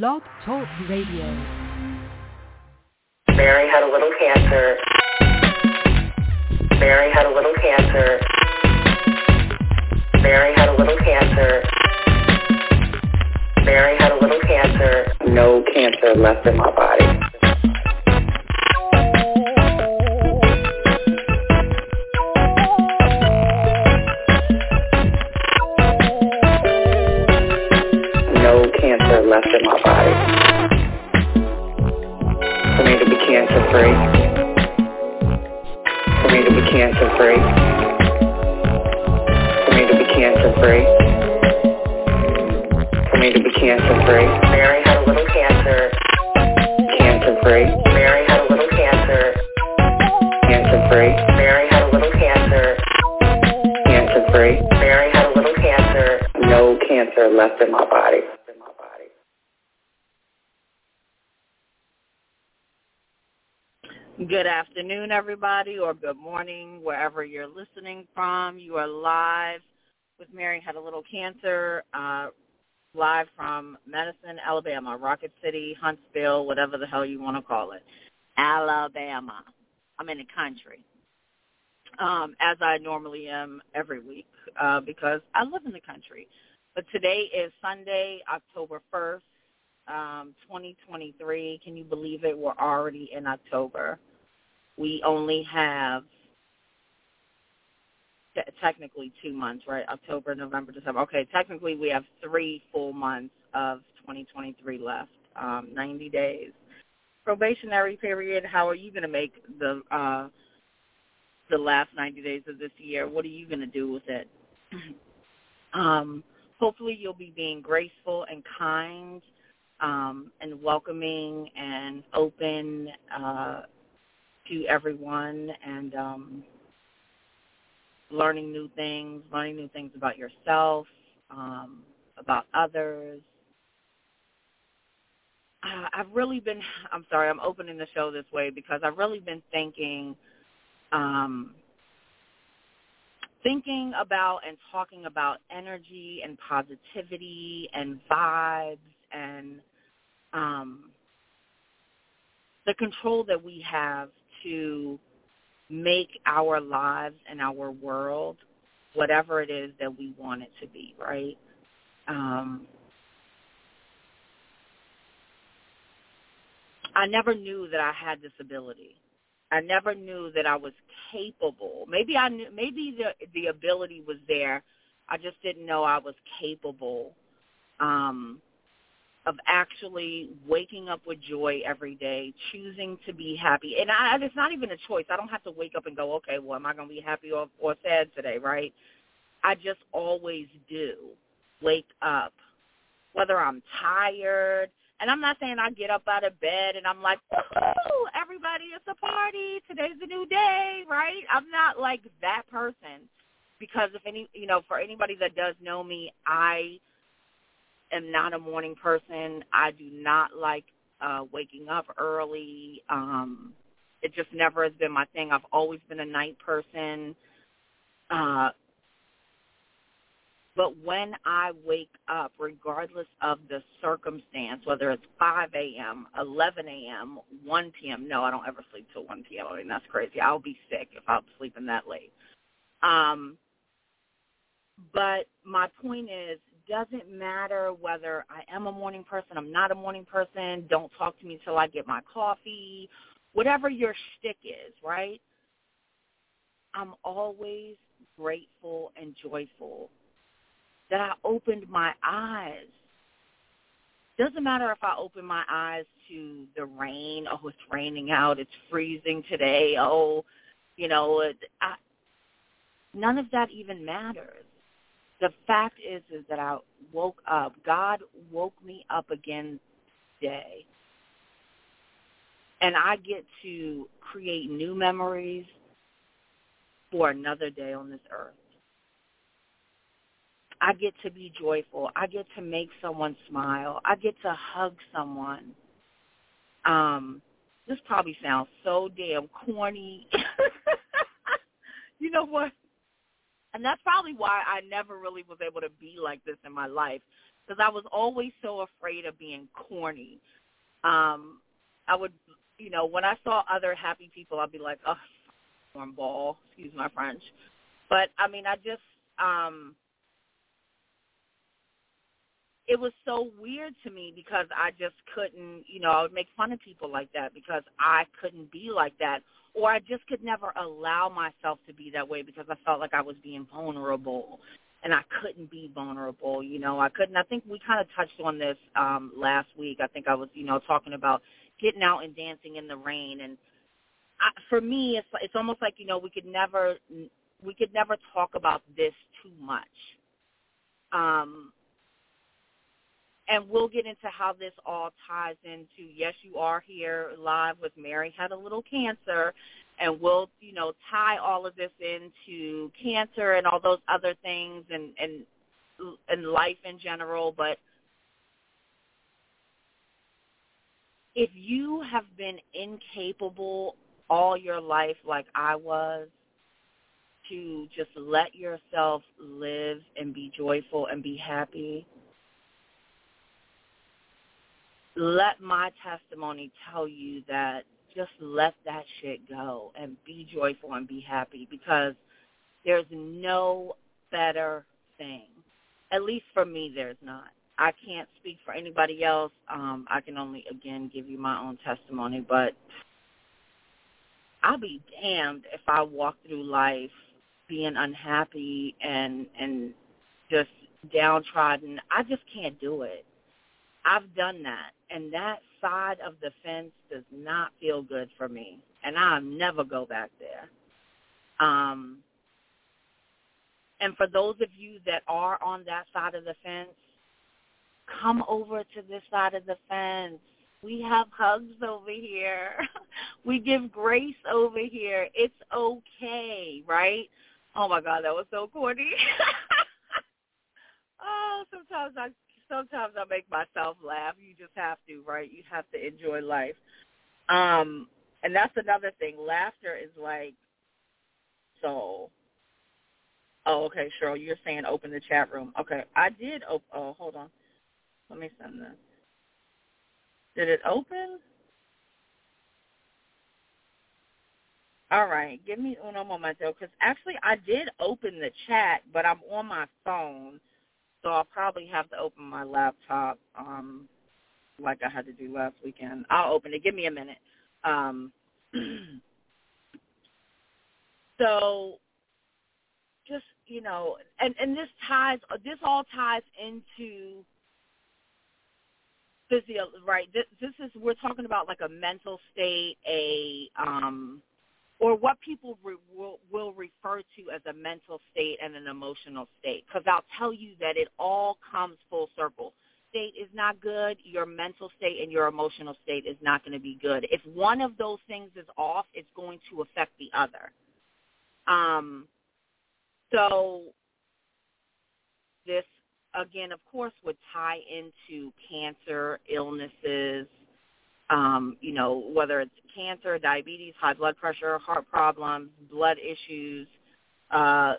Blog Talk Radio. Mary had a little cancer. Mary had a little cancer. Mary had a little cancer. Mary had a little cancer. No cancer left in my body. In my body. For me to be cancer free. For me to be cancer free. Everybody, or good morning, wherever you're listening from. You are live with Mary Had a Little Cancer, uh, live from Madison, Alabama, Rocket City, Huntsville, whatever the hell you want to call it, Alabama. I'm in the country, um, as I normally am every week uh, because I live in the country. But today is Sunday, October 1st, um, 2023. Can you believe it? We're already in October. We only have te- technically two months, right? October, November, December. Okay, technically we have three full months of 2023 left, um, 90 days. Probationary period. How are you going to make the uh, the last 90 days of this year? What are you going to do with it? um, hopefully, you'll be being graceful and kind um, and welcoming and open uh, to everyone and um, learning new things, learning new things about yourself, um, about others. Uh, I've really been, I'm sorry, I'm opening the show this way because I've really been thinking, um, thinking about and talking about energy and positivity and vibes and um, the control that we have to make our lives and our world whatever it is that we want it to be, right? Um, I never knew that I had this ability. I never knew that I was capable. Maybe I knew maybe the the ability was there. I just didn't know I was capable um of actually waking up with joy every day, choosing to be happy. And I, it's not even a choice. I don't have to wake up and go, okay, well, am I going to be happy or, or sad today, right? I just always do wake up, whether I'm tired. And I'm not saying I get up out of bed and I'm like, oh, everybody, it's a party. Today's a new day, right? I'm not like that person because if any, you know, for anybody that does know me, I – am not a morning person. I do not like uh waking up early. Um it just never has been my thing. I've always been a night person. Uh but when I wake up, regardless of the circumstance, whether it's 5 a.m., 11 a.m., 1 p.m., no, I don't ever sleep till 1 p.m. I mean, that's crazy. I'll be sick if I'm sleeping that late. Um, but my point is, doesn't matter whether I am a morning person, I'm not a morning person, don't talk to me until I get my coffee, whatever your shtick is, right? I'm always grateful and joyful that I opened my eyes. Doesn't matter if I open my eyes to the rain. Oh, it's raining out. It's freezing today. Oh, you know, I, none of that even matters the fact is is that I woke up. God woke me up again today. And I get to create new memories for another day on this earth. I get to be joyful. I get to make someone smile. I get to hug someone. Um, this probably sounds so damn corny. you know what? And that's probably why I never really was able to be like this in my life because I was always so afraid of being corny. Um, I would, you know, when I saw other happy people, I'd be like, oh, cornball, excuse my French. But I mean, I just, um, it was so weird to me because I just couldn't, you know, I would make fun of people like that because I couldn't be like that or I just could never allow myself to be that way because I felt like I was being vulnerable and I couldn't be vulnerable, you know. I couldn't I think we kind of touched on this um last week. I think I was, you know, talking about getting out and dancing in the rain and I, for me it's it's almost like, you know, we could never we could never talk about this too much. Um and we'll get into how this all ties into yes you are here live with mary had a little cancer and we'll you know tie all of this into cancer and all those other things and and and life in general. But if you have been incapable all your life like I was to just let yourself live and be joyful and be happy let my testimony tell you that just let that shit go and be joyful and be happy because there's no better thing. At least for me, there's not. I can't speak for anybody else. Um, I can only, again, give you my own testimony, but I'll be damned if I walk through life being unhappy and and just downtrodden. I just can't do it. I've done that, and that side of the fence does not feel good for me, and I'll never go back there. Um, and for those of you that are on that side of the fence, come over to this side of the fence. We have hugs over here. we give grace over here. It's okay, right? Oh my God, that was so corny. oh, sometimes I sometimes I make myself laugh. You just have to, right? You have to enjoy life. Um, and that's another thing. Laughter is like so. Oh, okay, Cheryl, you're saying open the chat room. Okay, I did. Oh, hold on. Let me send this. Did it open? All right, give me uno momento because actually I did open the chat, but I'm on my phone so I'll probably have to open my laptop um, like I had to do last weekend. I'll open it. Give me a minute. Um, so just you know, and and this ties. This all ties into physio. Right. This, this is we're talking about like a mental state, a um, or what people re- will, will refer to as a mental state and an emotional state. Because I'll tell you that it all comes full circle. State is not good. Your mental state and your emotional state is not going to be good. If one of those things is off, it's going to affect the other. Um, so this again, of course, would tie into cancer, illnesses, um, you know, whether it's cancer, diabetes, high blood pressure, heart problems, blood issues, uh,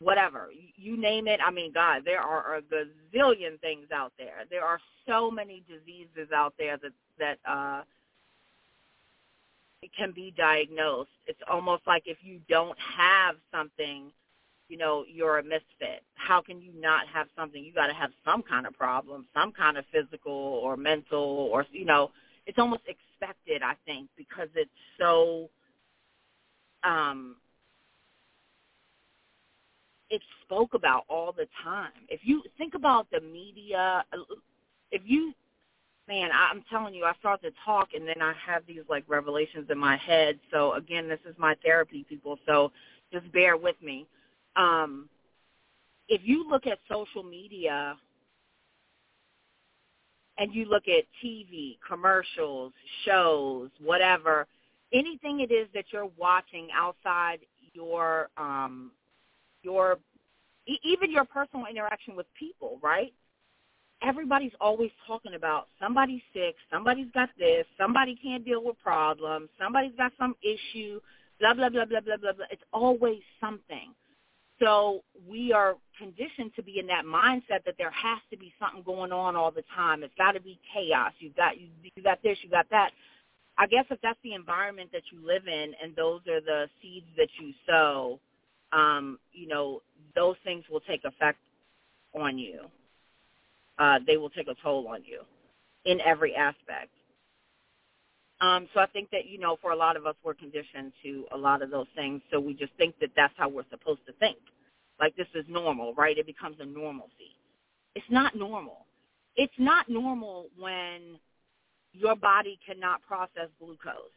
whatever. You name it. I mean, God, there are a gazillion things out there. There are so many diseases out there that that uh, can be diagnosed. It's almost like if you don't have something, you know, you're a misfit. How can you not have something? You got to have some kind of problem, some kind of physical or mental or you know it's almost expected, I think, because it's so um it's spoke about all the time. If you think about the media, if you, man, I'm telling you, I start to talk and then I have these like revelations in my head. So again, this is my therapy, people. So just bear with me. Um, if you look at social media and you look at TV, commercials, shows, whatever, anything it is that you're watching outside your um your even your personal interaction with people, right? Everybody's always talking about somebody's sick, somebody's got this, somebody can't deal with problems, somebody's got some issue, blah blah blah blah blah blah blah. It's always something. So we are conditioned to be in that mindset that there has to be something going on all the time. It's got to be chaos. You've got you, you got this, you got that. I guess if that's the environment that you live in and those are the seeds that you sow, um, you know, those things will take effect on you. Uh, they will take a toll on you in every aspect. Um, so I think that, you know, for a lot of us, we're conditioned to a lot of those things. So we just think that that's how we're supposed to think. Like this is normal, right? It becomes a normalcy. It's not normal. It's not normal when your body cannot process glucose.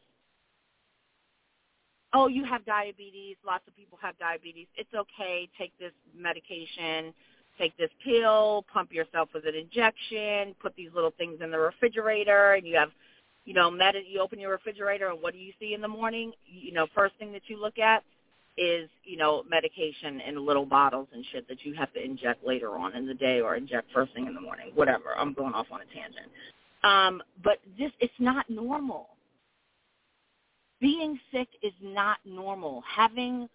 Oh, you have diabetes. Lots of people have diabetes. It's okay. Take this medication. Take this pill. Pump yourself with an injection. Put these little things in the refrigerator, and you have, you know, med- you open your refrigerator, and what do you see in the morning? You know, first thing that you look at is, you know, medication in little bottles and shit that you have to inject later on in the day or inject first thing in the morning. Whatever. I'm going off on a tangent. Um, but this, it's not normal. Being sick is not normal. Having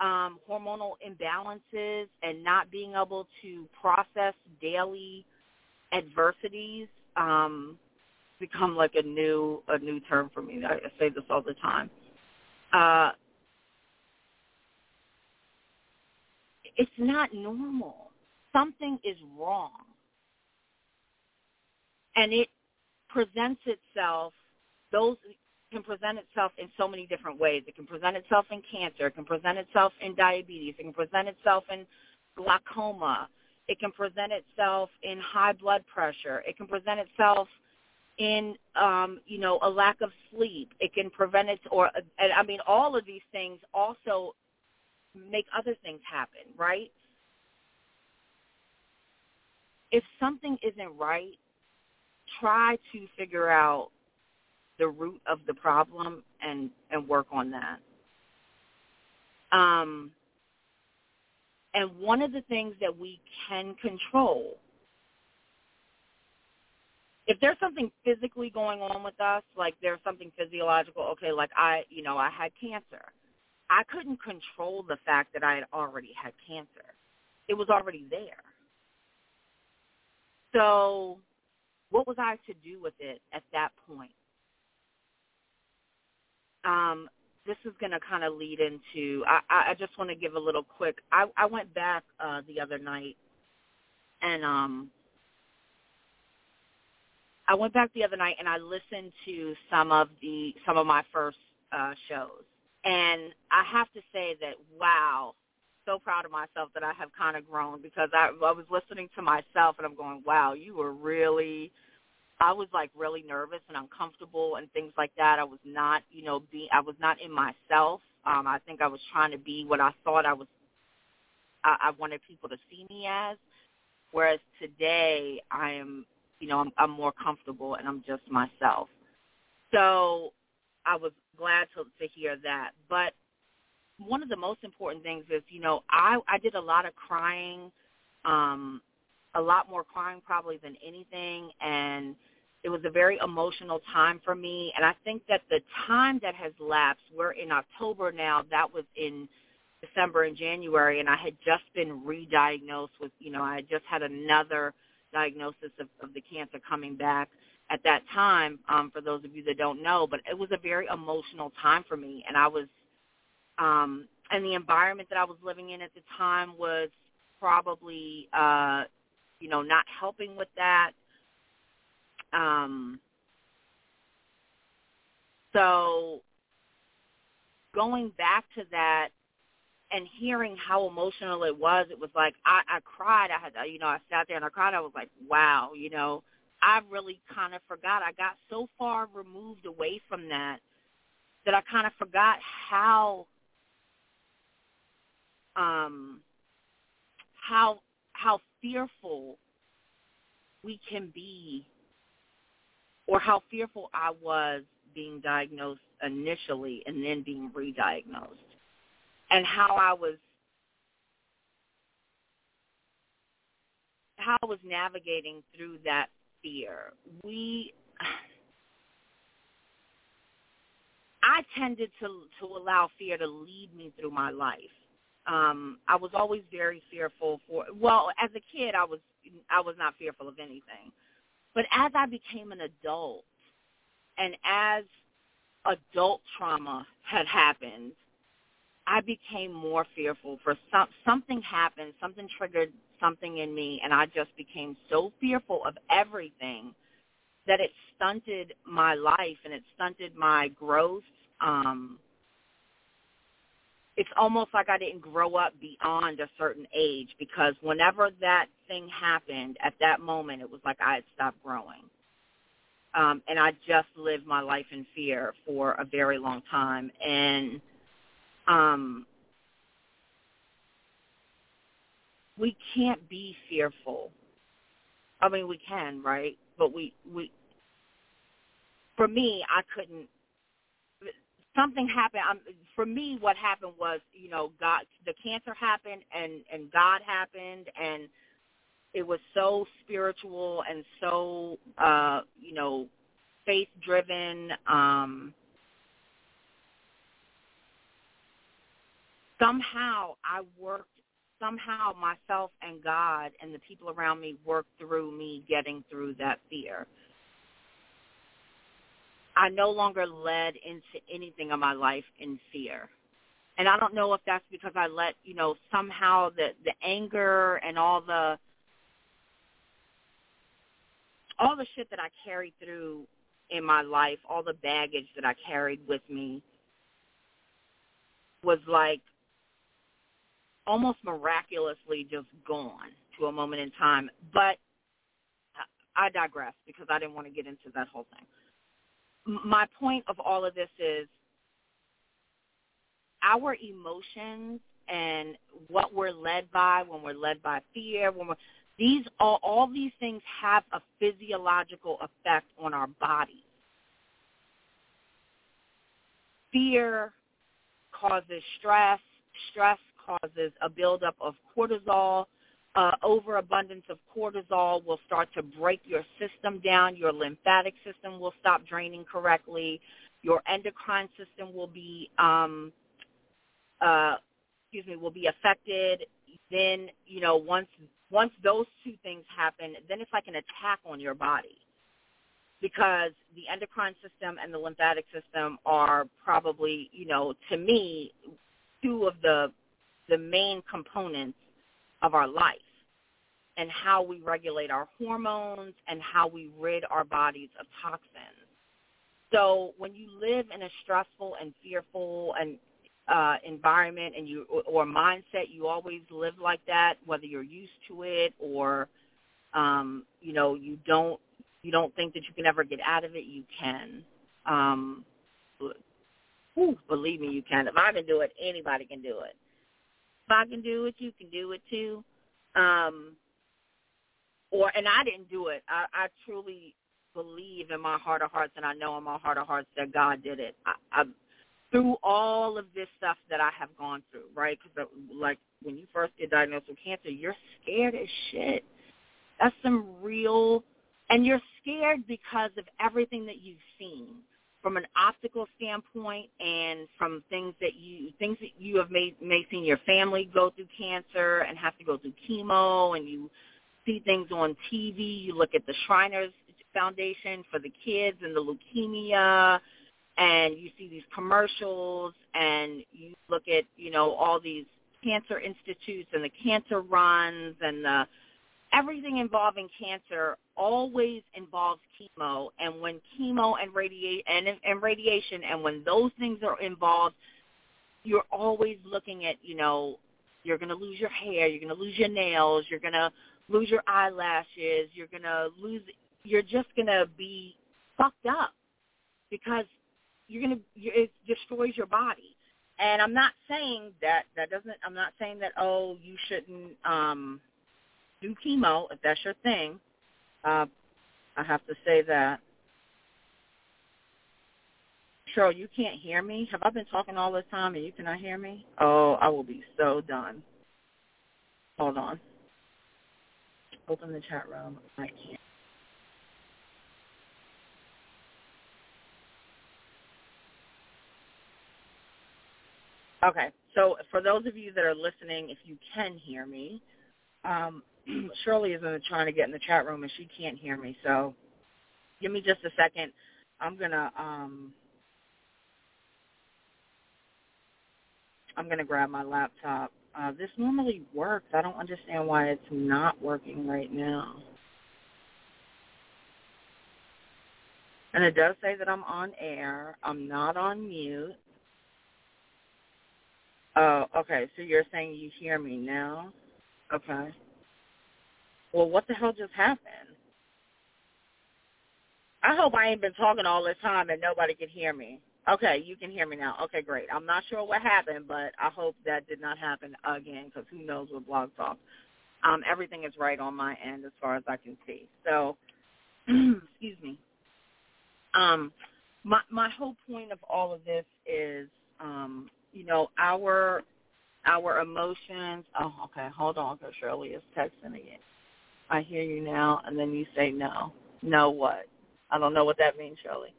um, hormonal imbalances and not being able to process daily adversities um, become like a new a new term for me. I, say this all the time. Uh, it's not normal. Something is wrong. And it presents itself, those can present itself in so many different ways. It can present itself in cancer. It can present itself in diabetes. It can present itself in glaucoma. It can present itself in high blood pressure. It can present itself in, um, you know, a lack of sleep. It can prevent it, or I mean, all of these things also make other things happen, right? If something isn't right, try to figure out the root of the problem and and work on that. Um, and one of the things that we can control, if there's something physically going on with us, like there's something physiological, okay, like I, you know, I had cancer. I couldn't control the fact that I had already had cancer. It was already there. So what was I to do with it at that point? Um, this is going to kind of lead into. I, I just want to give a little quick. I, I went back uh, the other night, and um, I went back the other night and I listened to some of the some of my first uh, shows, and I have to say that wow, so proud of myself that I have kind of grown because I, I was listening to myself and I'm going, wow, you were really, I was like really nervous and uncomfortable and things like that. I was not, you know, be, I was not in myself. Um, I think I was trying to be what I thought I was, I, I wanted people to see me as. Whereas today I am, you know, I'm, I'm more comfortable and I'm just myself. So I was glad to, to hear that. But one of the most important things is, you know, I I did a lot of crying, um, a lot more crying probably than anything, and it was a very emotional time for me. And I think that the time that has lapsed, we're in October now. That was in December and January, and I had just been re-diagnosed with, you know, I had just had another diagnosis of, of the cancer coming back at that time. Um, for those of you that don't know, but it was a very emotional time for me, and I was um, and the environment that I was living in at the time was probably, uh, you know, not helping with that. Um, so going back to that and hearing how emotional it was, it was like I, I cried. I had, you know, I sat there and I cried. I was like, wow, you know, I really kind of forgot. I got so far removed away from that that I kind of forgot how um, how how fearful we can be, or how fearful I was being diagnosed initially and then being re-diagnosed, and how I was how I was navigating through that fear. We I tended to to allow fear to lead me through my life Um, I was always very fearful for. Well, as a kid, I was I was not fearful of anything, but as I became an adult, and as adult trauma had happened, I became more fearful for some something happened, something triggered something in me and I just became so fearful of everything that it stunted my life and it stunted my growth. Um it's almost like I didn't grow up beyond a certain age because whenever that thing happened at that moment it was like I had stopped growing. Um and I just lived my life in fear for a very long time and um, we can't be fearful. I mean, we can, right? But we we for me, I couldn't. Something happened. Um, for me, what happened was, you know, God, the cancer happened, and and God happened, and it was so spiritual and so, uh, you know, faith driven. Um, somehow I worked somehow myself and God and the people around me worked through me getting through that fear. I no longer led into anything of my life in fear. And I don't know if that's because I let, you know, somehow the the anger and all the all the shit that I carried through in my life, all the baggage that I carried with me was like almost miraculously just gone to a moment in time. But I digress because I didn't want to get into that whole thing. My point of all of this is our emotions and what we're led by when we're led by fear, when we're these all, all these things have a physiological effect on our bodies. Fear causes stress. Stress causes a buildup of cortisol. Uh, overabundance of cortisol will start to break your system down. Your lymphatic system will stop draining correctly. Your endocrine system will be, um, uh, excuse me, will be affected. Then, you know, once once those two things happen, then it's like an attack on your body because the endocrine system and the lymphatic system are probably, you know, to me, two of the the main components of our life and how we regulate our hormones and how we rid our bodies of toxins. So when you live in a stressful and fearful and uh, environment and you or mindset, you always live like that, whether you're used to it or um, you know you don't you don't think that you can ever get out of it. You can. Um, whew, believe me, you can. If I can do it, anybody can do it. I can do it, you can do it too. Um, or and I didn't do it. I, I truly believe in my heart of hearts, and I know in my heart of hearts that God did it. I, I through all of this stuff that I have gone through, right? Because like when you first get diagnosed with cancer, you're scared as shit. That's some real, and you're scared because of everything that you've seen from an optical standpoint and from things that you things that you have made may seen your family go through cancer and have to go through chemo and you see things on TV, you look at the Shriners Foundation for the kids and the leukemia and you see these commercials and you look at, you know, all these cancer institutes and the cancer runs and the everything involving cancer always involves chemo and when chemo and radiation and, and radiation and when those things are involved you're always looking at you know you're going to lose your hair you're going to lose your nails you're going to lose your eyelashes you're going to lose you're just going to be fucked up because you're going to it destroys your body and i'm not saying that that doesn't i'm not saying that oh you shouldn't um do chemo if that's your thing. Uh, I have to say that. Cheryl, you can't hear me. Have I been talking all this time and you cannot hear me? Oh, I will be so done. Hold on. Open the chat room. I can't. Okay. So for those of you that are listening, if you can hear me, um, Shirley is trying to get in the chat room and she can't hear me. So give me just a second. I'm gonna um, I'm gonna grab my laptop. Uh, this normally works. I don't understand why it's not working right now. And it does say that I'm on air. I'm not on mute. Oh, okay. So you're saying you hear me now? Okay. Well, what the hell just happened? I hope I ain't been talking all this time and nobody can hear me. Okay, you can hear me now. Okay, great. I'm not sure what happened, but I hope that did not happen again because who knows with Blog Talk. Um, everything is right on my end as far as I can see. So, excuse me. Um, my my whole point of all of this is, um, you know, our our emotions. Oh, okay. Hold on, because Shirley is texting again. I hear you now, and then you say no. No what? I don't know what that means, Shirley.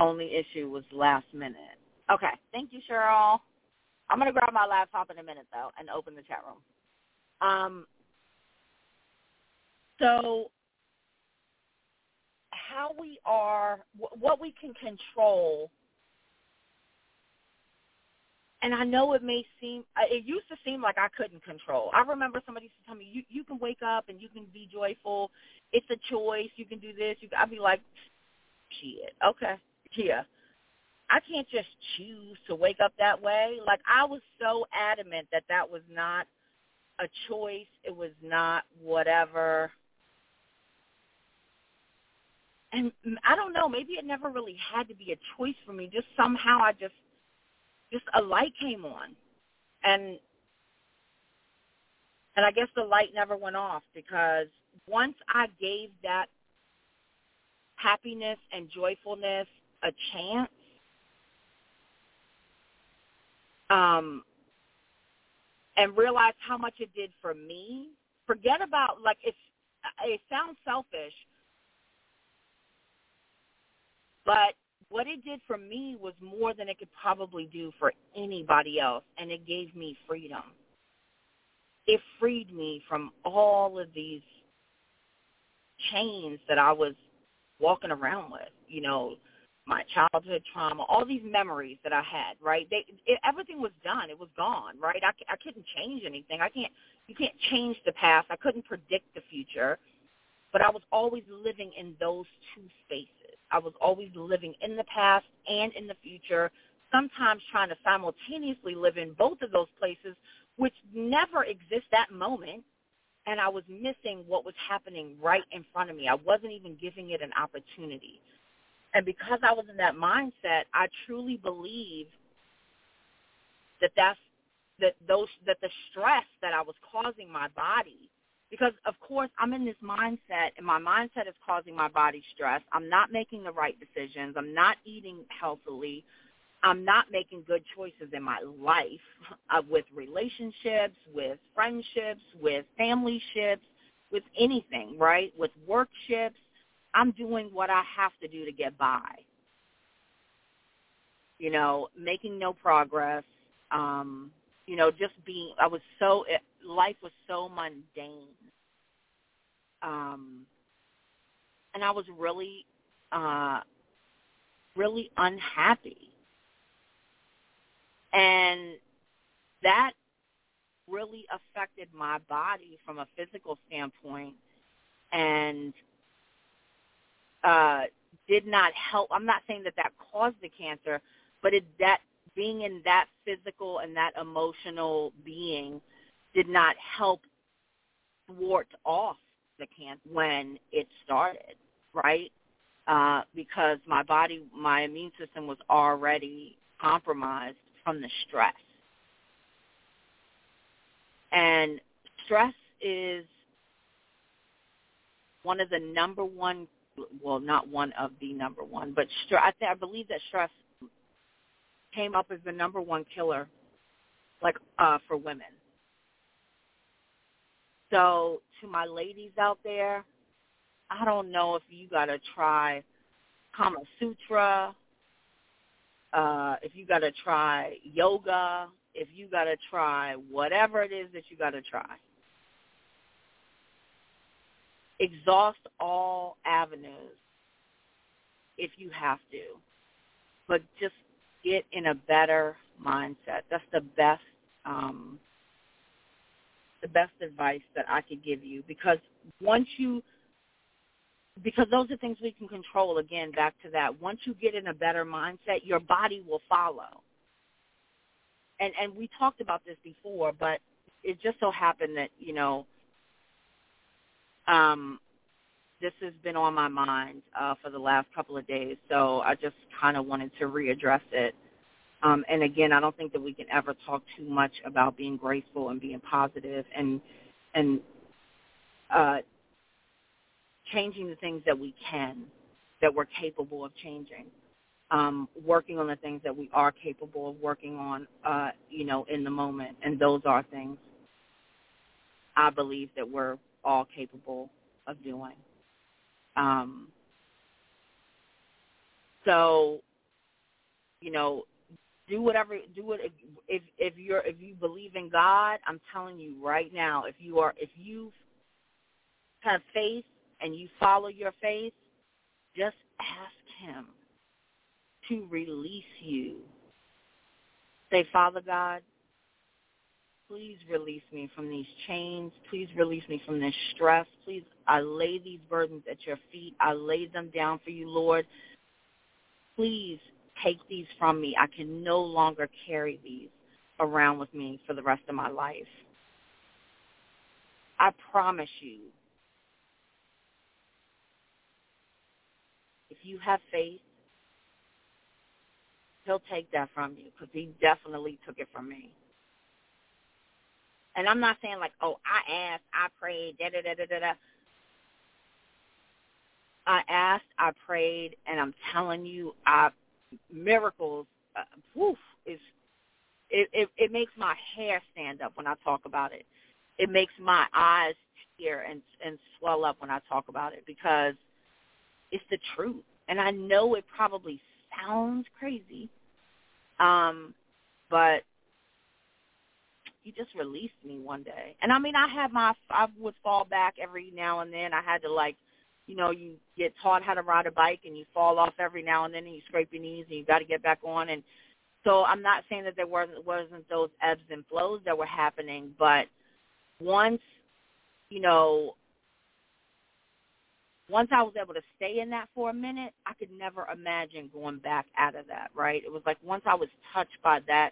Only issue was last minute. Okay. Thank you, Cheryl. I'm gonna grab my laptop in a minute though and open the chat room. Um. So how we are, what we can control. And I know it may seem, uh, it used to seem like I couldn't control. I remember somebody used to tell me, you, you can wake up and you can be joyful. It's a choice. You can do this. You, I'd be like, shit, okay, yeah. I can't just choose to wake up that way. Like I was so adamant that that was not a choice. It was not whatever and mm, I don't know, maybe it never really had to be a choice for me. Just somehow I just just a light came on. And and I guess the light never went off because once I gave that happiness and joyfulness a chance, um, and realized how much it did for me. Forget about like it's it sounds selfish, but what it did for me was more than it could probably do for anybody else, and it gave me freedom. It freed me from all of these chains that I was walking around with, you know, my childhood trauma, all these memories that I had, right? They, it, everything was done. It was gone, right? I, I couldn't change anything. I can't, you can't change the past. I couldn't predict the future, but I was always living in those two spaces I was always living in the past and in the future, sometimes trying to simultaneously live in both of those places, which never exist that moment. And I was missing what was happening right in front of me. I wasn't even giving it an opportunity. And because I was in that mindset, I truly believe that that's that those that the stress that I was causing my body because of course I'm in this mindset and my mindset is causing my body stress. I'm not making the right decisions. I'm not eating healthily. I'm not making good choices in my life uh, with relationships, with friendships, with family ships, with anything, right? With work ships. I'm doing what I have to do to get by. You know, making no progress. Um, you know, just being I was so life was so mundane. Um, and I was really, uh, really unhappy. And that really affected my body from a physical standpoint and uh, did not help. I'm not saying that that caused the cancer, but it, that being in that physical and that emotional being – did not help thwart off the cancer when it started, right? Uh, because my body, my immune system was already compromised from the stress. And stress is one of the number one, well, not one of the number one, but stress, I, th- I believe that stress came up as the number one killer, like uh, for women. So to my ladies out there, I don't know if you got to try Kama Sutra, uh, if you got to try yoga, if you got to try whatever it is that you got to try. Exhaust all avenues if you have to, but just get in a better mindset. That's the best um, the best advice that I could give you because once you because those are things we can control again back to that. Once you get in a better mindset your body will follow. And and we talked about this before but it just so happened that you know um this has been on my mind uh for the last couple of days. So i just kind of wanted to readdress it um and again i don't think that we can ever talk too much about being graceful and being positive and and uh changing the things that we can, that we're capable of changing, um, working on the things that we are capable of working on, uh, you know, in the moment. And those are things I believe that we're all capable of doing. Um, so, you know, do whatever do it if if you're if you believe in God, I'm telling you right now, if you are if you have faith and you follow your faith, just ask him to release you. Say, Father God, please release me from these chains. Please release me from this stress. Please, I lay these burdens at your feet. I lay them down for you, Lord. Please take these from me. I can no longer carry these around with me for the rest of my life. I promise you if you have faith, he'll take that from you because he definitely took it from me. And I'm not saying like, oh, I asked, I prayed, da da da da da. I asked, I prayed, and I'm telling you, I miracles. Uh, woof is it, it it makes my hair stand up when I talk about it. It makes my eyes tear and and swell up when I talk about it because it's the truth and I know it probably sounds crazy, um, but he just released me one day. And I mean, I had my, I would fall back every now and then. I had to like, you know, you get taught how to ride a bike and you fall off every now and then and you scrape your knees and you got to get back on. And so I'm not saying that there wasn't wasn't those ebbs and flows that were happening, but once, you know, once I was able to stay in that for a minute, I could never imagine going back out of that, right? It was like once I was touched by that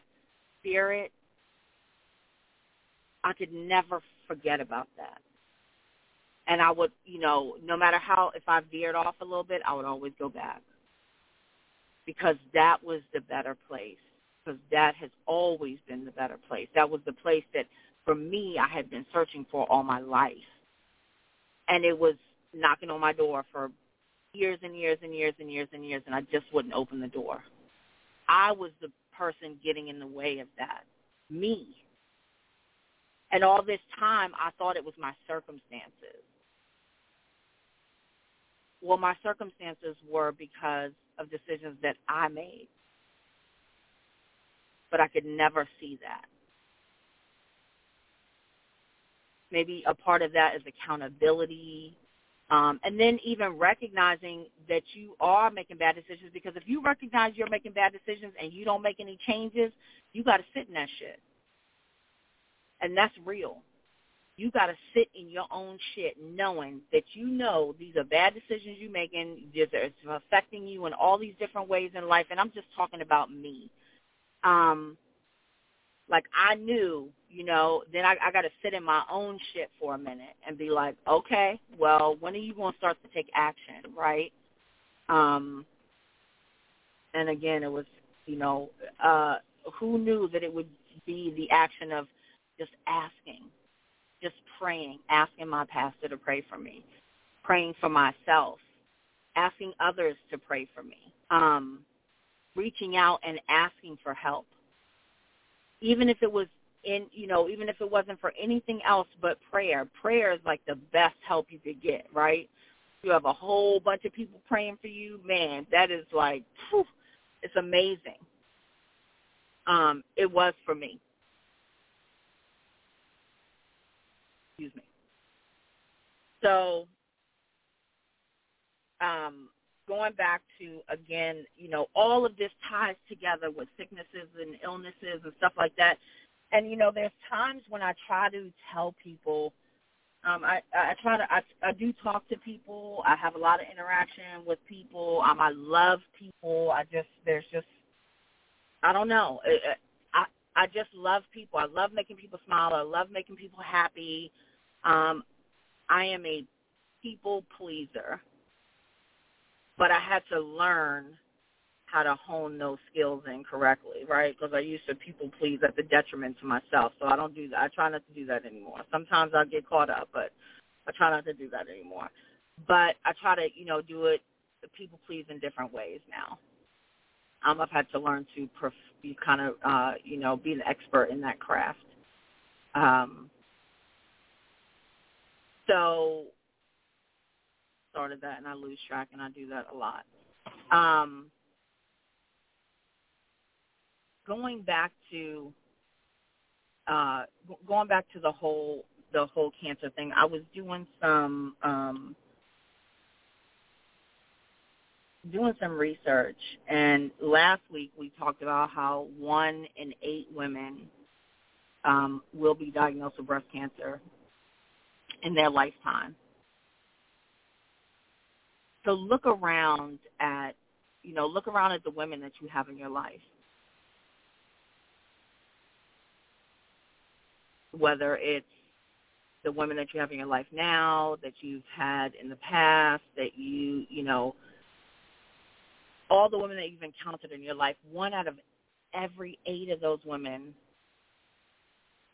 spirit, I could never forget about that. And I would, you know, no matter how, if I veered off a little bit, I would always go back. Because that was the better place. Because that has always been the better place. That was the place that, for me, I had been searching for all my life. And it was knocking on my door for years and years and years and years and years, and I just wouldn't open the door. I was the person getting in the way of that, me. And all this time, I thought it was my circumstances. Well, my circumstances were because of decisions that I made. But I could never see that. Maybe a part of that is accountability um, and then even recognizing that you are making bad decisions because if you recognize you're making bad decisions and you don't make any changes, you got to sit in that shit. And that's real. You got to sit in your own shit knowing that you know these are bad decisions you're making, it's affecting you in all these different ways in life. And I'm just talking about me. Um, like I knew, you know, then I, I got to sit in my own shit for a minute and be like, okay, well, when are you going to start to take action, right? Um, and again, it was, you know, uh, who knew that it would be the action of just asking, just praying, asking my pastor to pray for me, praying for myself, asking others to pray for me, um, reaching out and asking for help. Even if it was in you know even if it wasn't for anything else but prayer prayer is like the best help you could get right? You have a whole bunch of people praying for you. Man that is like whew, it's amazing. Um, it was for me. Excuse me. So, um, going back to again, you know, all of this ties together with sicknesses and illnesses and stuff like that. And you know, there's times when I try to tell people um, I, I try to I, I do talk to people. I have a lot of interaction with people. Um, I love people. I just there's just I don't know. I I just love people. I love making people smile. I love making people happy. Um, I am a people pleaser, but I had to learn how to hone those skills in correctly, right? Because I used to people please at the detriment to myself. So I don't do that. I try not to do that anymore. Sometimes I get caught up, but I try not to do that anymore. But I try to, you know, do it people please in different ways now. Um, I've had to learn to be kind of, uh, you know, be an expert in that craft. Um, so started that, and I lose track, and I do that a lot. Um, going back to uh, going back to the whole the whole cancer thing, I was doing some um, doing some research, and last week we talked about how one in eight women um, will be diagnosed with breast cancer in their lifetime. So look around at, you know, look around at the women that you have in your life. whether it's the women that you have in your life now, that you've had in the past, that you, you know, all the women that you've encountered in your life, one out of every eight of those women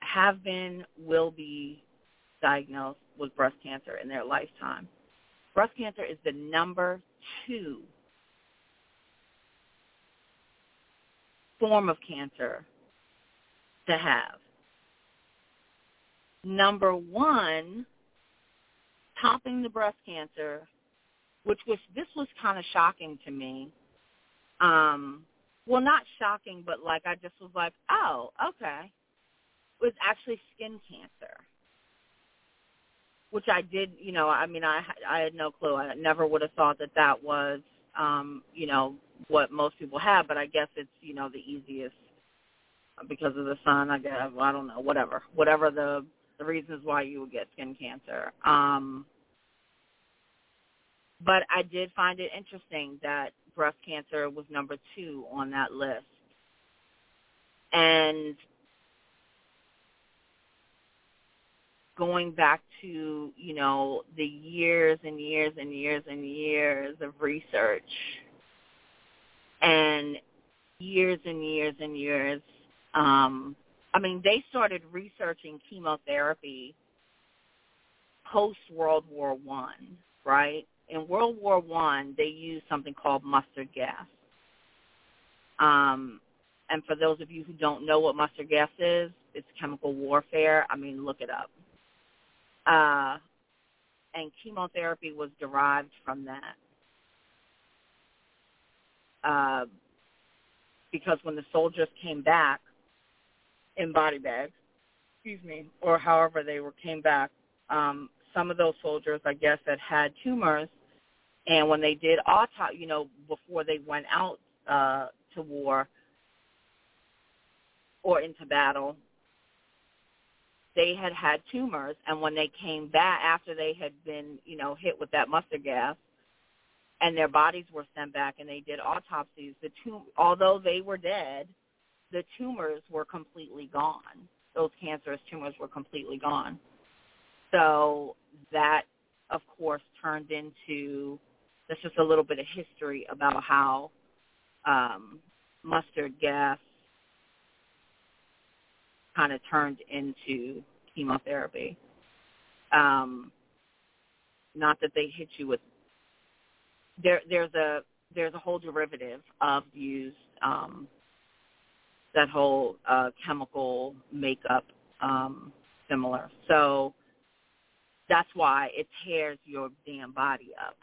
have been, will be diagnosed with breast cancer in their lifetime. Breast cancer is the number two form of cancer to have number one, topping the breast cancer, which was this was kind of shocking to me. Um, well, not shocking, but like I just was like, oh, okay, it was actually skin cancer, which I did. You know, I mean, I I had no clue. I never would have thought that that was, um, you know, what most people have. But I guess it's you know the easiest because of the sun. I guess I don't know, whatever, whatever the the reasons why you would get skin cancer. Um, but I did find it interesting that breast cancer was number two on that list. And going back to, you know, the years and years and years and years of research and years and years and years um, I mean, they started researching chemotherapy post World War One, right? In World War One, they used something called mustard gas. Um, and for those of you who don't know what mustard gas is, it's chemical warfare. I mean, look it up. Uh, and chemotherapy was derived from that. Uh, because when the soldiers came back, in body bags, excuse me, or however they were came back. Um, some of those soldiers, I guess, had had tumors, and when they did autopsy, you know, before they went out uh, to war or into battle, they had had tumors, and when they came back after they had been, you know, hit with that mustard gas, and their bodies were sent back, and they did autopsies. The tum- although they were dead, the tumors were completely gone. Those cancerous tumors were completely gone. So that, of course, turned into that's just a little bit of history about how um, mustard gas kind of turned into chemotherapy. Um, not that they hit you with there. There's a there's a whole derivative of used um, that whole uh, chemical makeup um, similar. So that's why it tears your damn body up.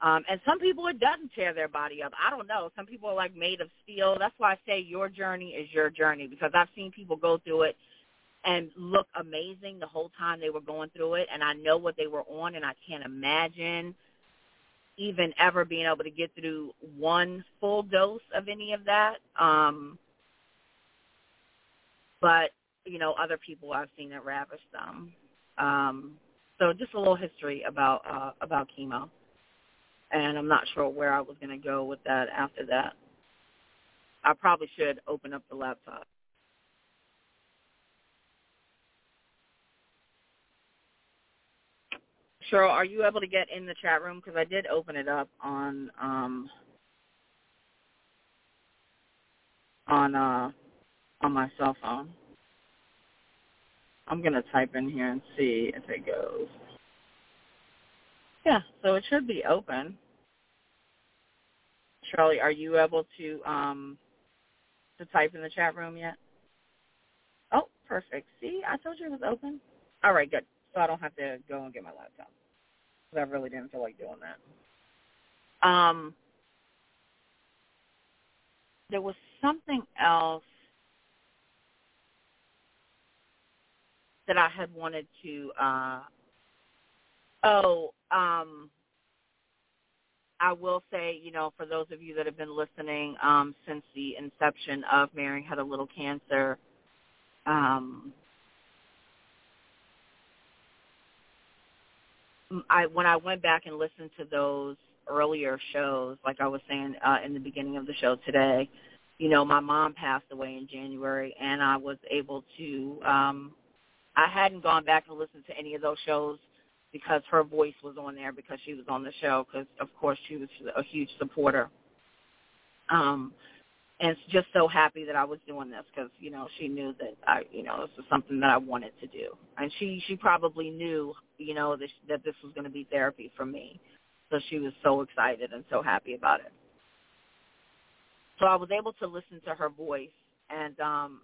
Um, and some people it doesn't tear their body up. I don't know. Some people are like made of steel. That's why I say your journey is your journey because I've seen people go through it and look amazing the whole time they were going through it and I know what they were on and I can't imagine even ever being able to get through one full dose of any of that. Um but, you know, other people I've seen it ravish them. Um so just a little history about uh about chemo and I'm not sure where I was going to go with that after that. I probably should open up the laptop. Shirley, are you able to get in the chat room? Because I did open it up on um, on uh, on my cell phone. I'm gonna type in here and see if it goes. Yeah, so it should be open. Charlie, are you able to um to type in the chat room yet? Oh, perfect. See, I told you it was open. All right, good. So I don't have to go and get my laptop because I really didn't feel like doing that. Um, there was something else that I had wanted to. Uh, oh, um, I will say, you know, for those of you that have been listening um, since the inception of Mary Had a Little Cancer, um, I when I went back and listened to those earlier shows, like I was saying uh, in the beginning of the show today, you know, my mom passed away in January, and I was able to. Um, I hadn't gone back and listened to any of those shows because her voice was on there because she was on the show because of course she was a huge supporter. Um, and just so happy that I was doing this because you know she knew that I you know this was something that I wanted to do, and she she probably knew you know that that this was going to be therapy for me, so she was so excited and so happy about it. So I was able to listen to her voice, and um,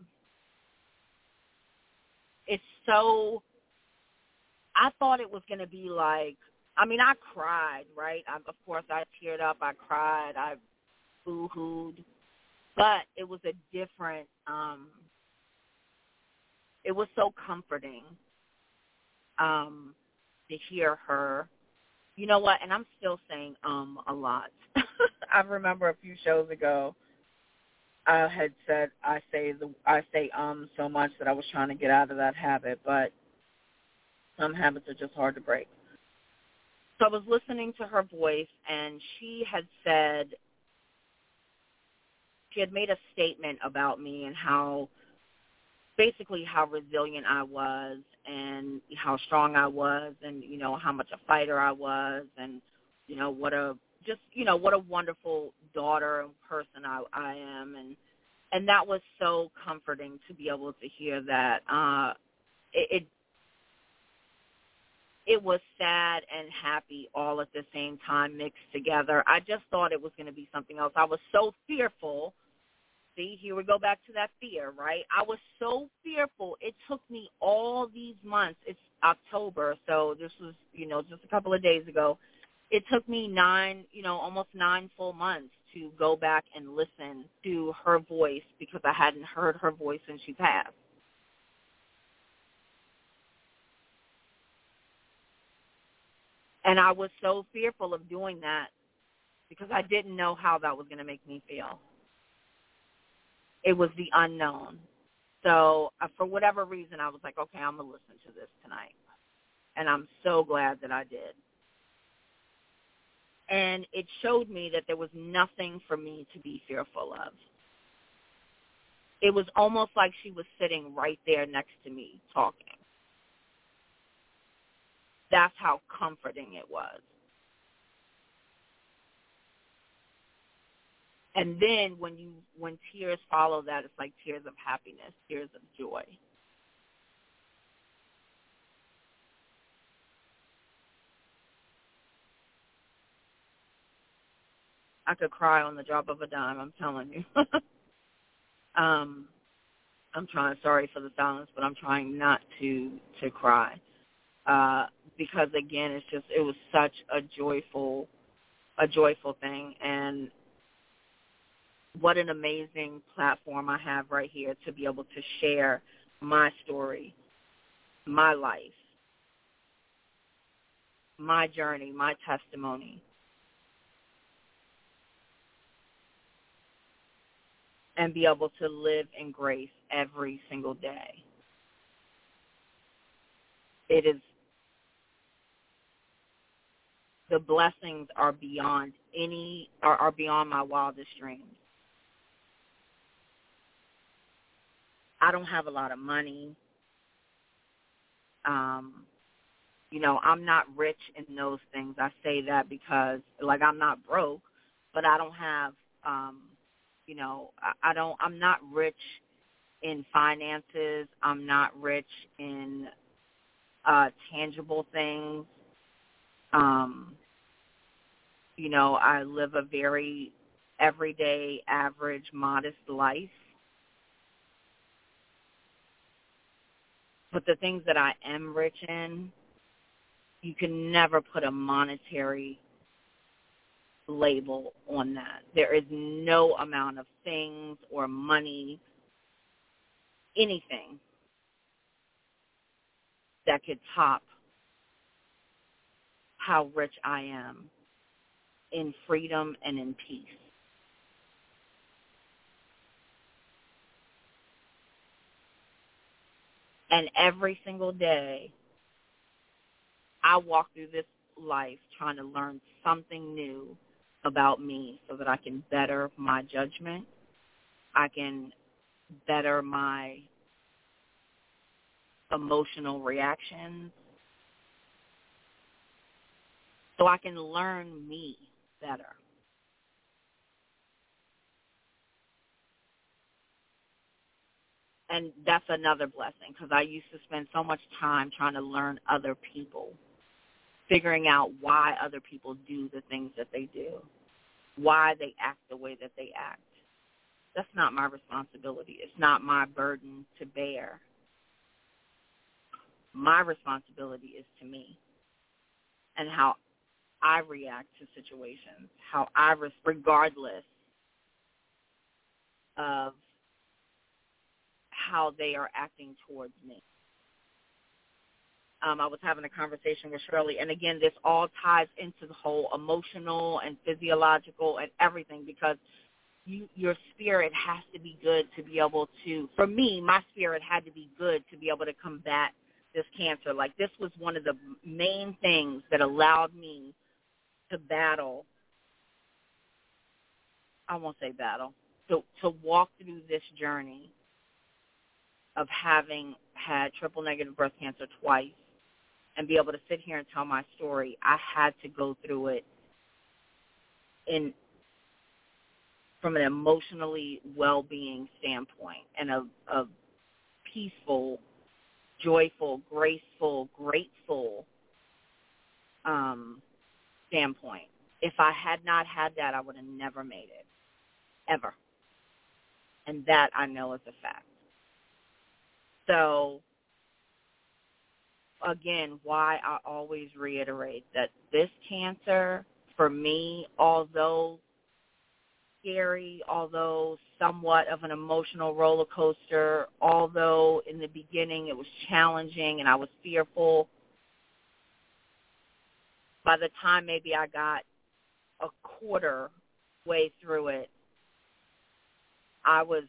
it's so I thought it was going to be like, I mean, I cried, right? I, of course, I teared up, I cried, I boo-hooed, but it was a different, um, it was so comforting um, to hear her. You know what? And I'm still saying um a lot. I remember a few shows ago, I had said I say the I say um so much that I was trying to get out of that habit, but some habits are just hard to break. So I was listening to her voice, and she had said, she had made a statement about me and how, basically how resilient I was and how strong I was and, you know, how much a fighter I was and, you know, what a, just, you know, what a wonderful daughter and person I, I am. And, and that was so comforting to be able to hear that. Uh, it, it it was sad and happy all at the same time mixed together. I just thought it was going to be something else. I was so fearful. See, here we go back to that fear, right? I was so fearful. It took me all these months. It's October, so this was, you know, just a couple of days ago. It took me nine, you know, almost nine full months to go back and listen to her voice because I hadn't heard her voice since she passed. And I was so fearful of doing that because I didn't know how that was going to make me feel. It was the unknown. So uh, for whatever reason, I was like, okay, I'm going to listen to this tonight. And I'm so glad that I did. And it showed me that there was nothing for me to be fearful of. It was almost like she was sitting right there next to me talking that's how comforting it was. And then when you when tears follow that, it's like tears of happiness, tears of joy. I could cry on the drop of a dime, I'm telling you. um I'm trying sorry for the silence, but I'm trying not to to cry. Uh because again, it's just it was such a joyful a joyful thing and what an amazing platform I have right here to be able to share my story, my life, my journey, my testimony. And be able to live in grace every single day. It is the blessings are beyond any are, are beyond my wildest dreams. I don't have a lot of money. Um, you know, I'm not rich in those things. I say that because like I'm not broke, but I don't have um, you know, I, I don't I'm not rich in finances. I'm not rich in uh tangible things. Um you know, I live a very everyday, average, modest life. But the things that I am rich in, you can never put a monetary label on that. There is no amount of things or money, anything that could top how rich I am in freedom and in peace. And every single day, I walk through this life trying to learn something new about me so that I can better my judgment. I can better my emotional reactions. So I can learn me better. and that's another blessing because I used to spend so much time trying to learn other people, figuring out why other people do the things that they do, why they act the way that they act. That's not my responsibility. It's not my burden to bear. My responsibility is to me and how I react to situations, how I, regardless of how they are acting towards me. Um, I was having a conversation with Shirley, and again, this all ties into the whole emotional and physiological and everything because you, your spirit has to be good to be able to. For me, my spirit had to be good to be able to combat this cancer. Like this was one of the main things that allowed me to battle. I won't say battle. To to walk through this journey of having had triple negative breast cancer twice and be able to sit here and tell my story, I had to go through it in from an emotionally well-being standpoint and a, a peaceful, joyful, graceful, grateful um, standpoint. If I had not had that, I would have never made it, ever. And that I know is a fact. So again, why I always reiterate that this cancer, for me, although scary, although somewhat of an emotional roller coaster, although in the beginning it was challenging and I was fearful, by the time maybe I got a quarter way through it, I was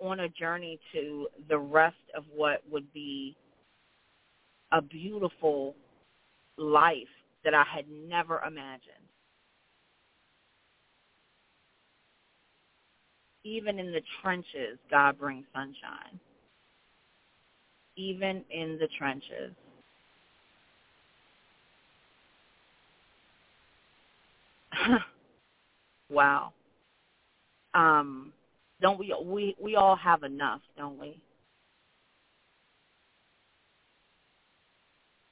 on a journey to the rest of what would be a beautiful life that I had never imagined. Even in the trenches, God brings sunshine. Even in the trenches. wow. Um, don't we we we all have enough, don't we?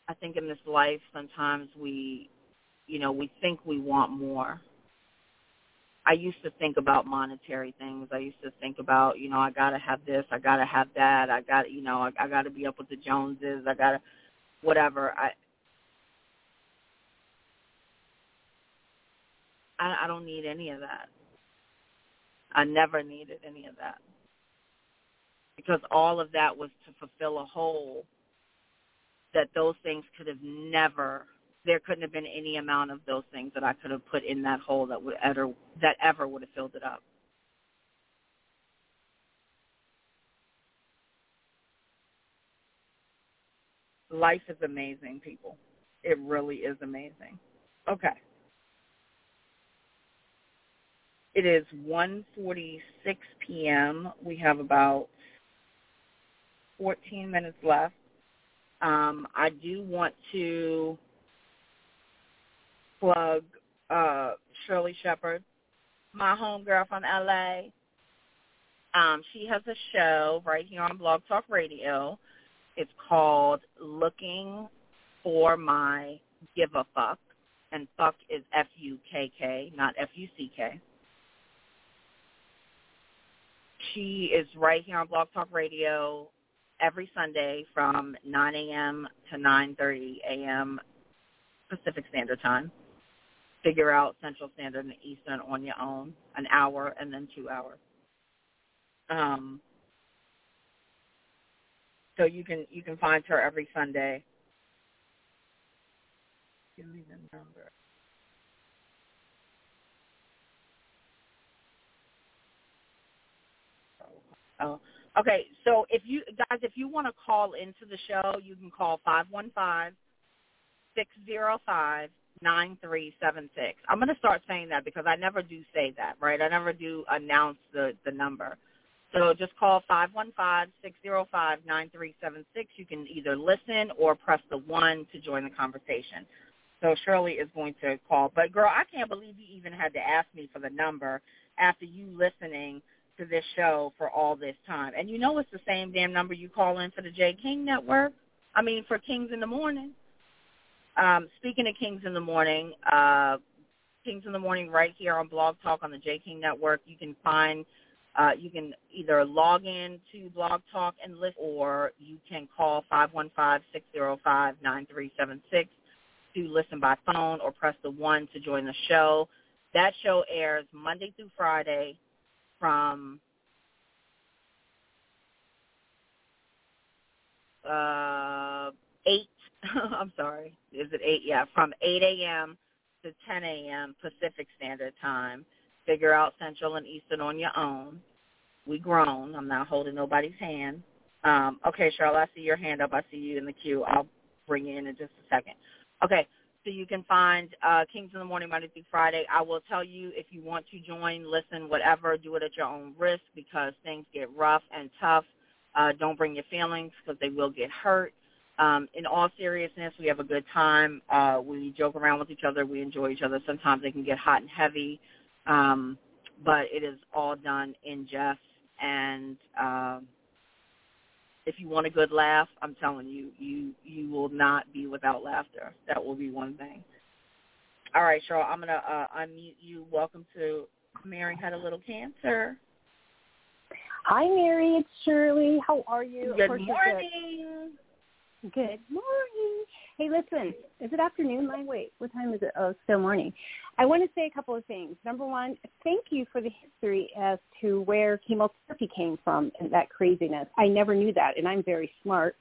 I think in this life sometimes we you know, we think we want more. I used to think about monetary things. I used to think about, you know, I gotta have this, I gotta have that, I got you know, I, I gotta be up with the Joneses, I gotta whatever. I I, I don't need any of that. I never needed any of that because all of that was to fulfill a hole that those things could have never there couldn't have been any amount of those things that I could have put in that hole that would ever that ever would have filled it up. Life is amazing, people. It really is amazing. Okay. It is 1:46 p.m. We have about 14 minutes left. Um, I do want to plug uh, Shirley Shepard, my homegirl from LA. Um, she has a show right here on Blog Talk Radio. It's called Looking for My Give a Fuck, and fuck is F U K K, not F U C K. She is right here on Blog Talk Radio every Sunday from 9 a.m. to 9:30 a.m. Pacific Standard Time. Figure out Central Standard and Eastern on your own, an hour and then two hours. Um, so you can you can find her every Sunday. Give me the number. Oh, okay. So if you guys, if you want to call into the show, you can call five one five six zero five nine three seven six. I'm going to start saying that because I never do say that, right? I never do announce the the number. So just call five one five six zero five nine three seven six. You can either listen or press the one to join the conversation. So Shirley is going to call. But girl, I can't believe you even had to ask me for the number after you listening to this show for all this time. And you know it's the same damn number you call in for the J King Network. I mean for Kings in the Morning. Um, speaking of Kings in the Morning, uh, Kings in the Morning right here on Blog Talk on the J King Network. You can find uh, you can either log in to Blog Talk and listen, or you can call 515-605-9376 to listen by phone or press the 1 to join the show. That show airs Monday through Friday from uh, 8, I'm sorry, is it 8? Yeah, from 8 a.m. to 10 a.m. Pacific Standard Time. Figure out Central and Eastern on your own. We grown. I'm not holding nobody's hand. Um, okay, Charlotte, I see your hand up. I see you in the queue. I'll bring you in in just a second. Okay, so you can find uh, Kings in the Morning Monday through Friday. I will tell you if you want to join, listen, whatever, do it at your own risk because things get rough and tough. Uh, don't bring your feelings because they will get hurt. Um, in all seriousness, we have a good time. Uh, we joke around with each other. We enjoy each other. Sometimes they can get hot and heavy, um, but it is all done in jest. And um, if you want a good laugh, I'm telling you, you you will not be without laughter. That will be one thing. All right, Shirley, I'm gonna uh, unmute you. Welcome to Mary had a little cancer. Hi, Mary. It's Shirley. How are you? Good morning. Good. Morning. Hey, listen. Is it afternoon? My wait. What time is it? Oh, it's still morning. I want to say a couple of things. Number one, thank you for the history as to where chemotherapy came from and that craziness. I never knew that, and I'm very smart.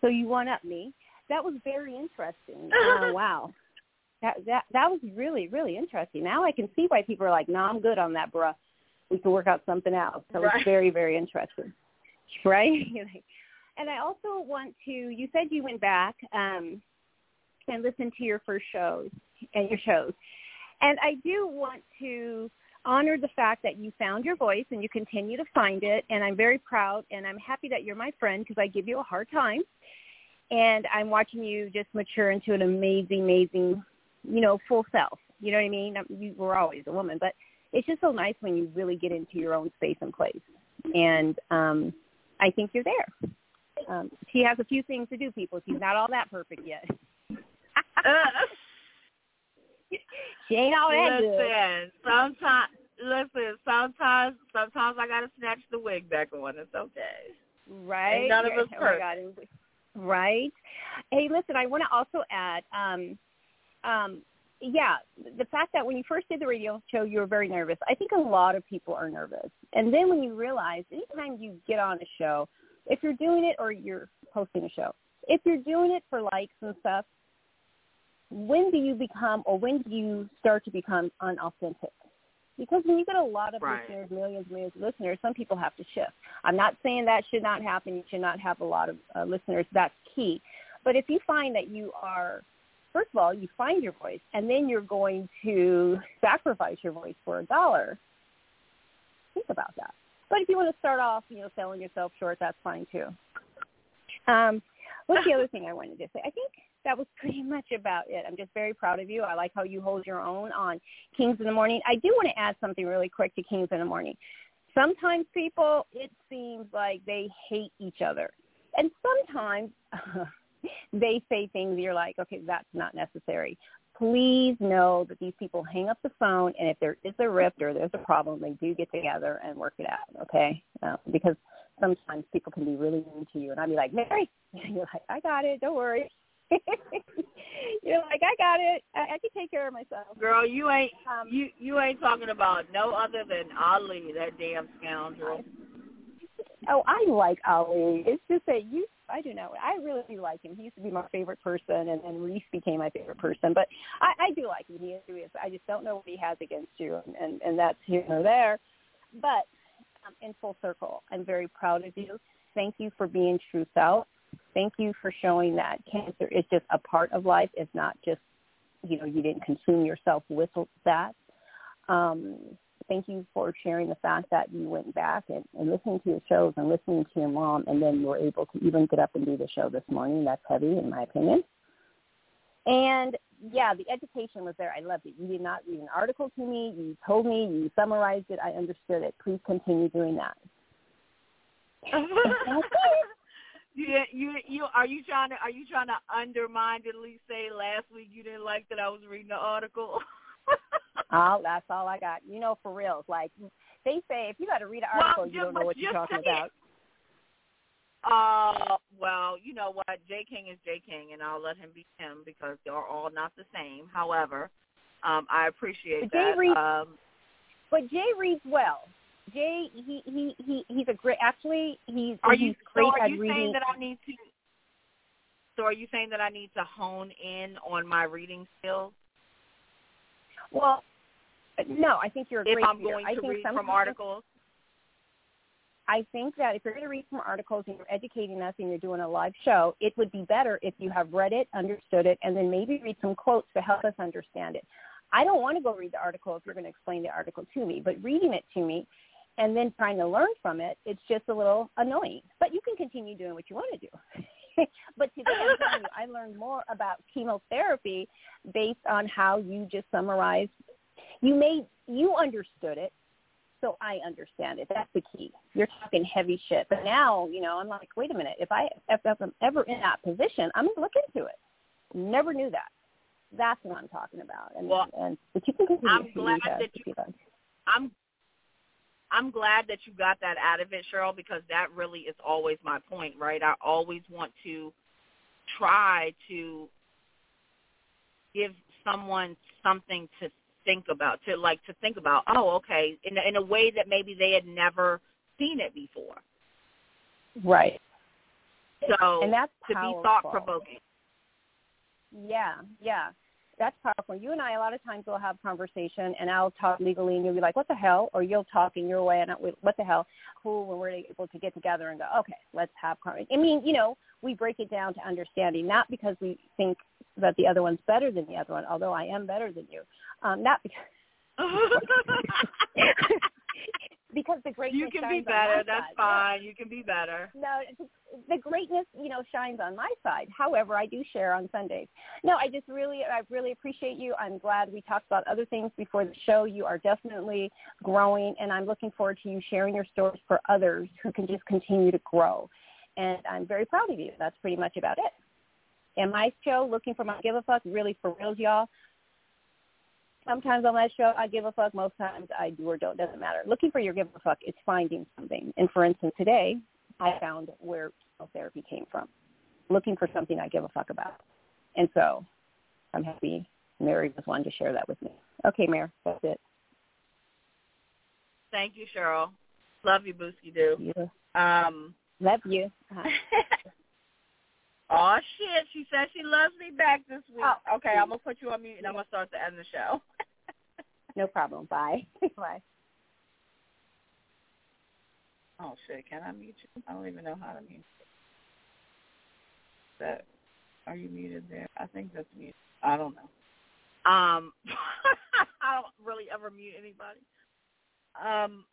So you one up me. That was very interesting. uh, wow. That that that was really really interesting. Now I can see why people are like, "No, I'm good on that, bruh. We can work out something else." That Right. it's very very interesting, right? and I also want to. You said you went back um, and listened to your first shows and your shows, and I do want to honor the fact that you found your voice and you continue to find it. And I'm very proud and I'm happy that you're my friend because I give you a hard time. And I'm watching you just mature into an amazing, amazing, you know, full self. You know what I mean? You were always a woman, but it's just so nice when you really get into your own space and place. And um, I think you're there. Um, she has a few things to do, people. She's not all that perfect yet. She ain't all that good. listen, sometimes listen, sometimes sometimes I gotta snatch the wig back on. It's okay. Right? None of us oh and- Right. Hey, listen, I want to also add, um, um, yeah, the fact that when you first did the radio show, you were very nervous. I think a lot of people are nervous. And then when you realize anytime you get on a show, if you're doing it or you're hosting a show, if you're doing it for likes and stuff, when do you become or when do you start to become unauthentic? Because when you get a lot of right. listeners, millions, millions of listeners, some people have to shift. I'm not saying that should not happen. You should not have a lot of uh, listeners. That's key. But if you find that you are first of all, you find your voice, and then you're going to sacrifice your voice for a dollar. Think about that. But if you want to start off, you know, selling yourself short, that's fine too. Um, what's the other thing I wanted to say? I think that was pretty much about it. I'm just very proud of you. I like how you hold your own on Kings in the Morning. I do want to add something really quick to Kings in the Morning. Sometimes people, it seems like they hate each other. And sometimes they say things you're like, okay, that's not necessary. Please know that these people hang up the phone, and if there is a rift or there's a problem, they do get together and work it out. Okay, uh, because sometimes people can be really mean to you, and I'd be like, Mary, and you're like, I got it, don't worry. you're like, I got it. I, I can take care of myself. Girl, you ain't um, you you ain't talking about no other than Ali, that damn scoundrel. Oh, I like Ali. It's just that you I do know. I really do like him. He used to be my favorite person, and then Reese became my favorite person. But I, I do like him. He is who he is. I just don't know what he has against you, and and, and that's here or there. But um, in full circle, I'm very proud of you. Thank you for being true self. Thank you for showing that cancer is just a part of life. It's not just you know you didn't consume yourself with that. Um, thank you for sharing the fact that you went back and, and listening to your shows and listening to your mom, and then were able to even get up and do the show this morning. That's heavy, in my opinion. And yeah, the education was there. I loved it. You did not read an article to me. You told me. You summarized it. I understood it. Please continue doing that. you you you are you trying to are you trying to least say last week you didn't like that I was reading the article? oh, that's all I got. You know, for real. Like they say, if you got to read an article, well, you don't know what you're talking about. Uh, well, you know what? J King is J King, and I'll let him be him because they're all not the same. However, um, I appreciate but Jay that. Reads, um, but Jay reads well. Jay, he he he he's a great. Actually, he's are he's you, great so are you reading. saying that I need to? So are you saying that I need to hone in on my reading skills? Well, no, I think you're a if great I'm reader. going I to think read from articles. I think that if you're going to read from articles and you're educating us and you're doing a live show, it would be better if you have read it, understood it, and then maybe read some quotes to help us understand it. I don't want to go read the article if you're going to explain the article to me, but reading it to me and then trying to learn from it, it's just a little annoying. But you can continue doing what you want to do. but today I'm telling you, I learned more about chemotherapy based on how you just summarized. You made you understood it, so I understand it. That's the key. You're talking heavy shit, but now you know I'm like, wait a minute. If I if I'm ever in that position, I'm gonna look into it. Never knew that. That's what I'm talking about. And, Well, and but you can continue I'm to glad that that you-. I'm I'm glad that you got that out of it, Shirley, because that really is always my point, right? I always want to try to give someone something to think about, to like to think about. Oh, okay, in a, in a way that maybe they had never seen it before. Right. So And that's to be thought provoking. Yeah, yeah. That's powerful. You and I, a lot of times, we'll have conversation, and I'll talk legally, and you'll be like, "What the hell?" Or you'll talk in your way, and I, "What the hell?" Cool. When we're able to get together and go, "Okay, let's have." Con-. I mean, you know, we break it down to understanding, not because we think that the other one's better than the other one, although I am better than you. Um, not because because the greatness you can be shines on my better. That's side. Yeah. fine. You can be better. No, it's- the greatness, you know, shines on my side. However, I do share on Sundays. No, I just really, I really appreciate you. I'm glad we talked about other things before the show. You are definitely growing, and I'm looking forward to you sharing your stories for others who can just continue to grow. And I'm very proud of you. That's pretty much about it. And my show, Looking for My Give a Fuck, really for reals, y'all. Sometimes on my show, I give a fuck. Most times I do or don't. Doesn't matter. Looking for your give a fuck is finding something. And for instance, today I found where therapy came from. Looking for something I give a fuck about. And so I'm happy Mary was wanting to share that with me. Okay, Mary, that's it. Thank you, Shirley. Love you, Booski Doo. Um, Love you. Uh-huh. oh shit! She says she loves me back this week. Oh, okay, I'm gonna put you on mute and I'm gonna start to end the show. no problem. Bye. Bye. Oh shit! Can I mute you? I don't even know how to mute. That are you muted there? I think that's muted. I don't know. Um, I don't really ever mute anybody. Um,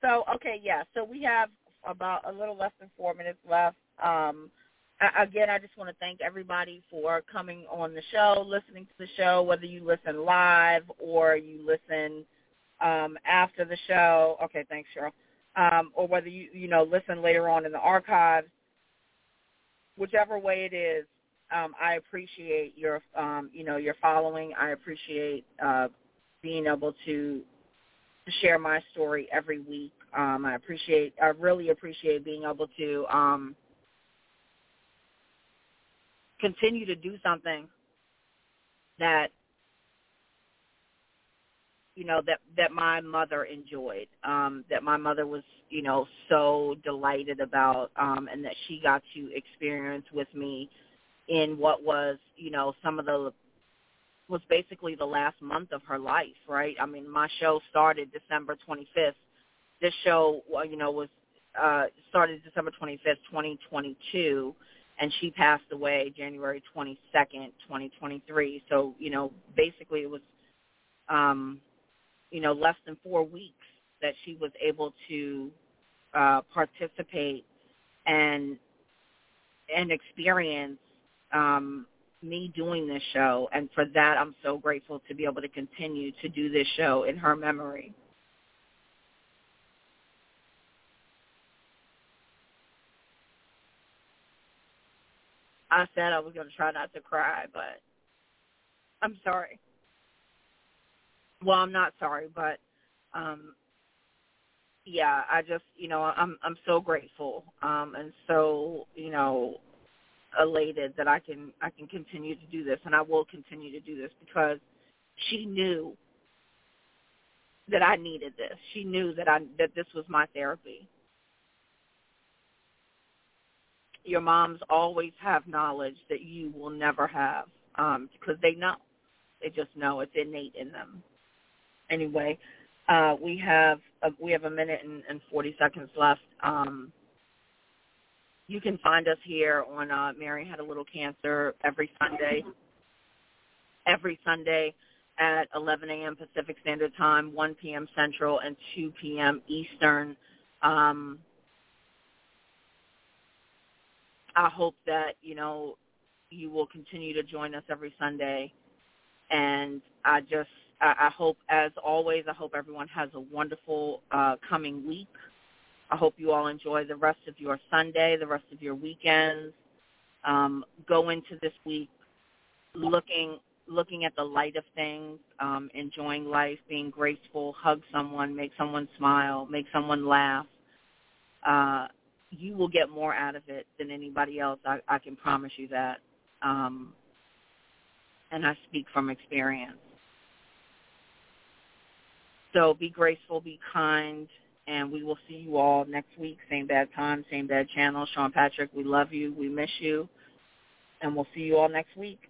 so okay, yeah. So we have about a little less than four minutes left. Um, again, I just want to thank everybody for coming on the show, listening to the show, whether you listen live or you listen um, after the show. Okay, thanks, Shirley. Um, or whether you you know listen later on in the archives. Whichever way it is, um, I appreciate your um, you know your following. I appreciate uh, being able to to share my story every week. Um, I appreciate I really appreciate being able to um, continue to do something that you know that that my mother enjoyed um that my mother was you know so delighted about um and that she got to experience with me in what was, you know, some of the was basically the last month of her life, right? I mean, my show started December 25th. This show, you know, was uh started December 25th, 2022, and she passed away January 22nd, 2023. So, you know, basically it was um you know, less than 4 weeks that she was able to uh participate and and experience um, me doing this show, and for that I'm so grateful to be able to continue to do this show in her memory. I said I was going to try not to cry, but I'm sorry. Well, I'm not sorry, but um yeah, I just, you know, I'm I'm so grateful um and so, you know, elated that I can I can continue to do this and I will continue to do this because she knew that I needed this. She knew that I that this was my therapy. Your moms always have knowledge that you will never have um because they know. They just know it's innate in them. Anyway, uh we have a, we have a minute and, and 40 seconds left. Um you can find us here on uh, Mary Had a Little Cancer every Sunday. Every Sunday at 11 a.m. Pacific Standard Time, 1 p.m. Central, and 2 p.m. Eastern. Um, I hope that you know you will continue to join us every Sunday, and I just I, I hope, as always, I hope everyone has a wonderful uh, coming week. I hope you all enjoy the rest of your Sunday, the rest of your weekends. Um, go into this week looking looking at the light of things, um, enjoying life, being graceful, hug someone, make someone smile, make someone laugh. Uh, you will get more out of it than anybody else. I, I can promise you that. Um, and I speak from experience. So be graceful, be kind, and we will see you all next week. Same bad time, same bad channel. Sean Patrick, we love you. We miss you. And we'll see you all next week.